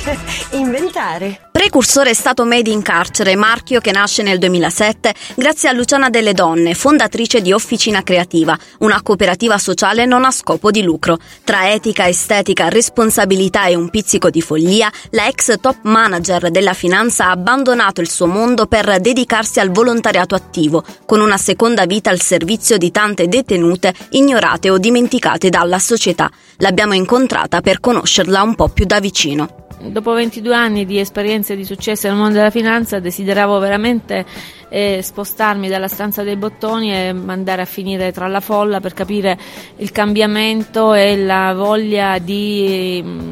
inventare. Precursore è stato Made in Carcere, marchio che nasce nel 2007 grazie a Luciana Delle Donne, fondatrice di Officina Creativa, una cooperativa sociale non a scopo di lucro. Tra etica, estetica, responsabilità e un pizzico di follia, la ex top manager della finanza ha abbandonato il suo mondo per dedicarsi al volontariato attivo, con una seconda vita al servizio di tante detenute ignorate o dimenticate dalla società. L'abbiamo incontrata per conoscerla un po' più da vicino dopo 22 anni di esperienze di successo nel mondo della finanza desideravo veramente eh, spostarmi dalla stanza dei bottoni e andare a finire tra la folla per capire il cambiamento e la voglia di mm,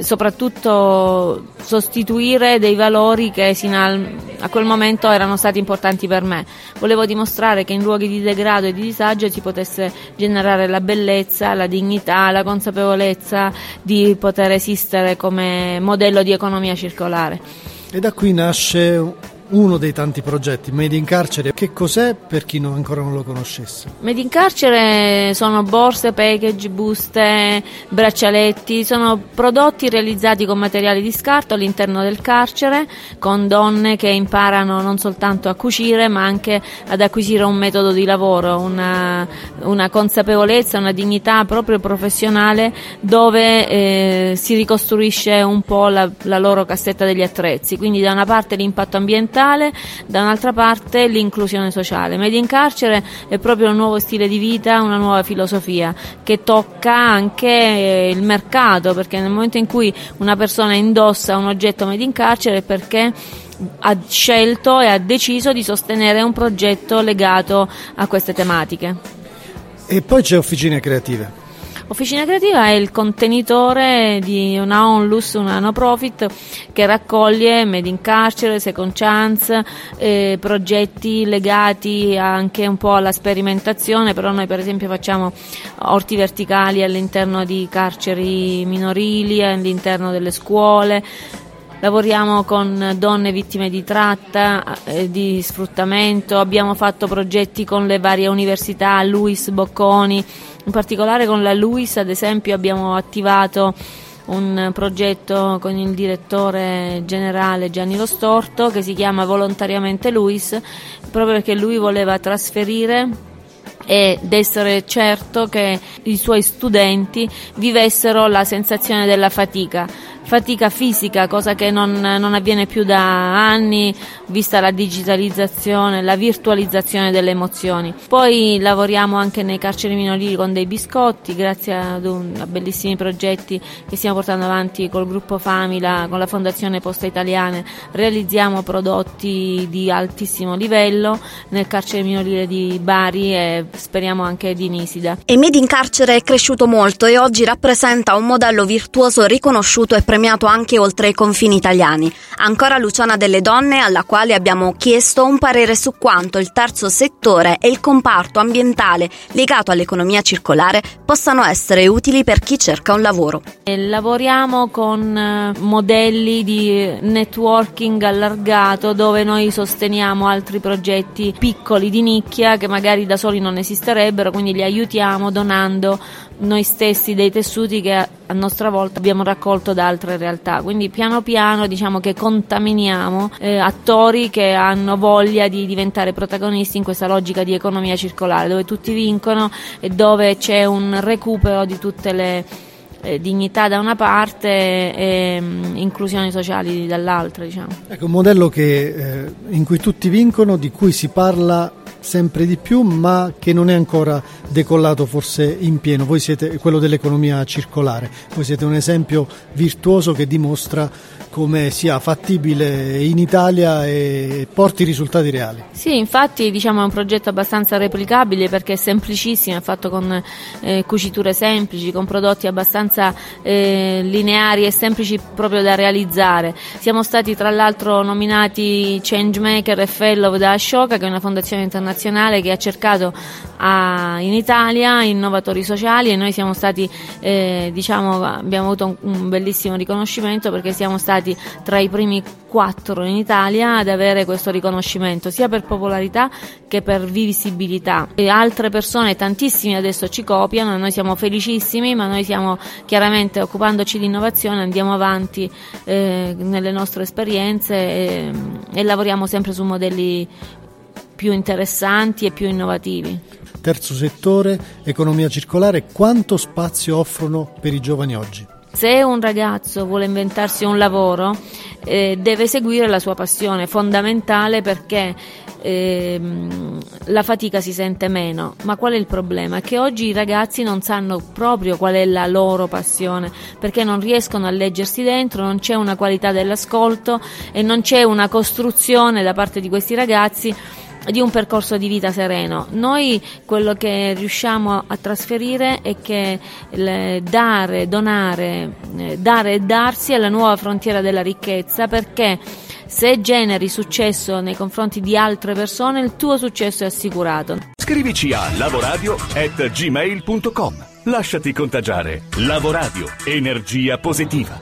soprattutto sostituire dei valori che sino a quel momento erano stati importanti per me. Volevo dimostrare che in luoghi di degrado e di disagio si potesse generare la bellezza, la dignità, la consapevolezza di poter esistere come modello di economia circolare. E da qui nasce uno dei tanti progetti, Made in Carcere. Che cos'è per chi non, ancora non lo conoscesse? Made in Carcere sono borse, package, buste, braccialetti, sono prodotti realizzati con materiali di scarto all'interno del carcere, con donne che imparano non soltanto a cucire ma anche ad acquisire un metodo di lavoro, una, una consapevolezza, una dignità proprio professionale dove eh, si ricostruisce un po' la, la loro cassetta degli attrezzi. Quindi da una parte l'impatto ambientale, ambientale, da un'altra parte l'inclusione sociale. Made in carcere è proprio un nuovo stile di vita, una nuova filosofia che tocca anche eh, il mercato, perché nel momento in cui una persona indossa un oggetto made in carcere è perché ha scelto e ha deciso di sostenere un progetto legato a queste tematiche. E poi c'è Officine Creative. Officina Creativa è il contenitore di una onlus, una no profit che raccoglie Made in Carcere, Second Chance, eh, progetti legati anche un po' alla sperimentazione, però noi per esempio facciamo orti verticali all'interno di carceri minorili, all'interno delle scuole, lavoriamo con donne vittime di tratta, eh, di sfruttamento, abbiamo fatto progetti con le varie università, Luis Bocconi, in particolare con la Luis ad esempio abbiamo attivato un progetto con il direttore generale Gianni Lo Storto che si chiama Volontariamente Luis, proprio perché lui voleva trasferire ed essere certo che i suoi studenti vivessero la sensazione della fatica fatica fisica, cosa che non, non, avviene più da anni, vista la digitalizzazione, la virtualizzazione delle emozioni. Poi lavoriamo anche nei carceri minorili con dei biscotti, grazie ad un, a bellissimi progetti che stiamo portando avanti col gruppo Famila, con la Fondazione Posta Italiane, realizziamo prodotti di altissimo livello nel carcere minorile di Bari e speriamo anche di Nisida. E Made in Carcere è cresciuto molto e oggi rappresenta un modello virtuoso riconosciuto e premiato anche oltre i confini italiani. Ancora Luciana delle Donne, alla quale abbiamo chiesto un parere su quanto il terzo settore e il comparto ambientale legato all'economia circolare possano essere utili per chi cerca un lavoro. Lavoriamo con eh, modelli di networking allargato dove noi sosteniamo altri progetti piccoli di nicchia che magari da soli non esisterebbero, quindi li aiutiamo donando noi stessi dei tessuti che a nostra volta abbiamo raccolto da altre realtà. Quindi piano piano diciamo che contaminiamo eh, attori che hanno voglia di diventare protagonisti in questa logica di economia circolare, dove tutti vincono e dove c'è un recupero di tutte le eh, dignità da una parte e mm, inclusioni sociali dall'altra. Diciamo. Ecco, un modello che, eh, in cui tutti vincono, di cui si parla sempre di più, ma che non è ancora decollato forse in pieno. Voi siete quello dell'economia circolare, voi siete un esempio virtuoso che dimostra come sia fattibile in Italia e porti risultati reali. Sì, infatti diciamo è un progetto abbastanza replicabile perché è semplicissimo, è fatto con eh, cuciture semplici, con prodotti abbastanza eh, lineari e semplici proprio da realizzare. Siamo stati tra l'altro nominati Changemaker e Fellow da Ashoka, che è una fondazione internazionale che ha cercato a, in Italia, innovatori sociali e noi siamo stati, eh, diciamo, abbiamo avuto un, un, bellissimo riconoscimento perché siamo stati tra i primi quattro in Italia ad avere questo riconoscimento, sia per popolarità che per visibilità. E altre persone, tantissimi adesso ci copiano, noi siamo felicissimi, ma noi siamo chiaramente occupandoci di innovazione, andiamo avanti eh, nelle nostre esperienze e, e lavoriamo sempre su modelli più interessanti e più innovativi. Terzo settore, economia circolare, quanto spazio offrono per i giovani oggi? Se un ragazzo vuole inventarsi un lavoro, eh, deve seguire la sua passione, fondamentale perché eh, la fatica si sente meno. Ma qual è il problema? Che oggi i ragazzi non sanno proprio qual è la loro passione, perché non riescono a leggersi dentro, non c'è una qualità dell'ascolto e non c'è una costruzione da parte di questi ragazzi di un percorso di vita sereno. Noi quello che riusciamo a trasferire è che dare, donare, eh, dare e darsi è la nuova frontiera della ricchezza perché se generi successo nei confronti di altre persone il tuo successo è assicurato. Scrivici a lavoradio@gmail.com. Lasciati contagiare. Lavoradio, energia positiva.